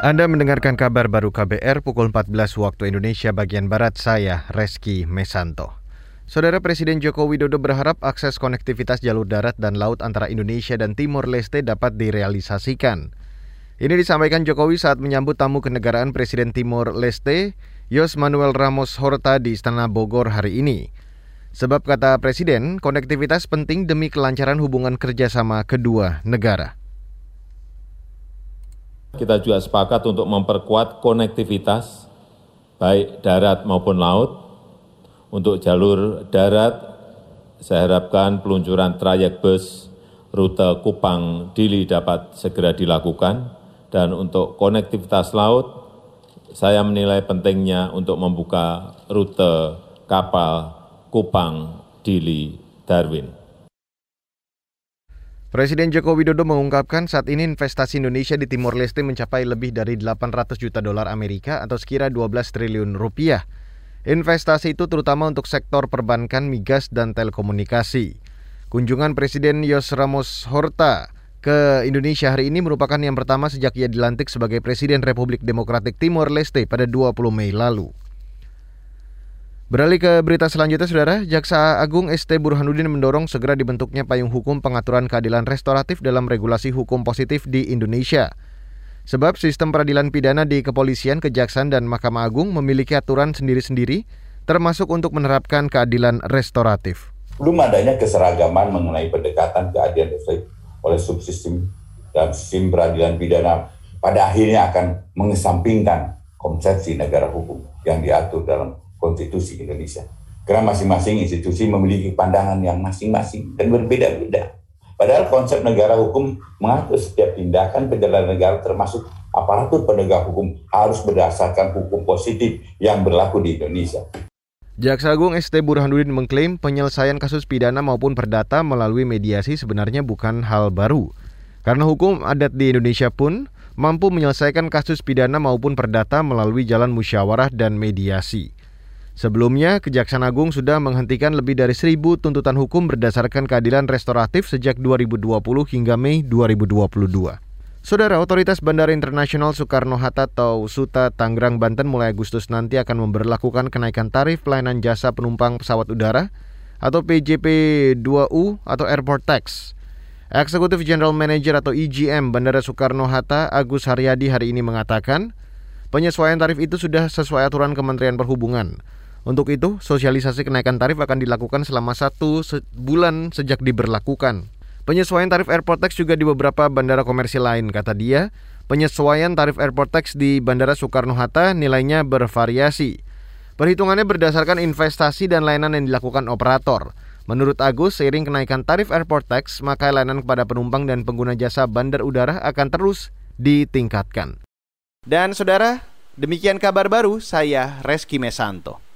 Anda mendengarkan kabar baru KBR pukul 14 waktu Indonesia bagian Barat, saya Reski Mesanto. Saudara Presiden Joko Widodo berharap akses konektivitas jalur darat dan laut antara Indonesia dan Timor Leste dapat direalisasikan. Ini disampaikan Jokowi saat menyambut tamu kenegaraan Presiden Timor Leste, Yos Manuel Ramos Horta di Istana Bogor hari ini. Sebab kata Presiden, konektivitas penting demi kelancaran hubungan kerjasama kedua negara. Kita juga sepakat untuk memperkuat konektivitas baik darat maupun laut. Untuk jalur darat, saya harapkan peluncuran trayek bus rute Kupang Dili dapat segera dilakukan. Dan untuk konektivitas laut, saya menilai pentingnya untuk membuka rute kapal Kupang Dili Darwin. Presiden Joko Widodo mengungkapkan saat ini investasi Indonesia di Timor Leste mencapai lebih dari 800 juta dolar Amerika atau sekira 12 triliun rupiah. Investasi itu terutama untuk sektor perbankan, migas, dan telekomunikasi. Kunjungan Presiden Yos Ramos Horta ke Indonesia hari ini merupakan yang pertama sejak ia dilantik sebagai Presiden Republik Demokratik Timor Leste pada 20 Mei lalu. Beralih ke berita selanjutnya, Saudara. Jaksa Agung ST Burhanuddin mendorong segera dibentuknya payung hukum pengaturan keadilan restoratif dalam regulasi hukum positif di Indonesia. Sebab sistem peradilan pidana di kepolisian, kejaksaan, dan Mahkamah Agung memiliki aturan sendiri-sendiri, termasuk untuk menerapkan keadilan restoratif. Belum adanya keseragaman mengenai pendekatan keadilan restoratif oleh subsistem dan sistem peradilan pidana pada akhirnya akan mengesampingkan konsepsi negara hukum yang diatur dalam konstitusi Indonesia. Karena masing-masing institusi memiliki pandangan yang masing-masing dan berbeda-beda. Padahal konsep negara hukum mengatur setiap tindakan penjalanan negara termasuk aparatur penegak hukum harus berdasarkan hukum positif yang berlaku di Indonesia. Jaksa Agung ST Burhanuddin mengklaim penyelesaian kasus pidana maupun perdata melalui mediasi sebenarnya bukan hal baru. Karena hukum adat di Indonesia pun mampu menyelesaikan kasus pidana maupun perdata melalui jalan musyawarah dan mediasi. Sebelumnya, Kejaksaan Agung sudah menghentikan lebih dari seribu tuntutan hukum berdasarkan keadilan restoratif sejak 2020 hingga Mei 2022. Saudara, Otoritas Bandara Internasional Soekarno-Hatta atau SUTA Tangerang, Banten mulai Agustus nanti akan memberlakukan kenaikan tarif pelayanan jasa penumpang pesawat udara atau PJP-2U atau Airport Tax. Eksekutif General Manager atau EGM Bandara Soekarno-Hatta Agus Haryadi hari ini mengatakan, penyesuaian tarif itu sudah sesuai aturan Kementerian Perhubungan. Untuk itu, sosialisasi kenaikan tarif akan dilakukan selama satu bulan sejak diberlakukan. Penyesuaian tarif airport tax juga di beberapa bandara komersil lain, kata dia. Penyesuaian tarif airport tax di Bandara Soekarno-Hatta nilainya bervariasi. Perhitungannya berdasarkan investasi dan layanan yang dilakukan operator. Menurut Agus, seiring kenaikan tarif airport tax, maka layanan kepada penumpang dan pengguna jasa bandar udara akan terus ditingkatkan. Dan saudara, demikian kabar baru saya Reski Mesanto.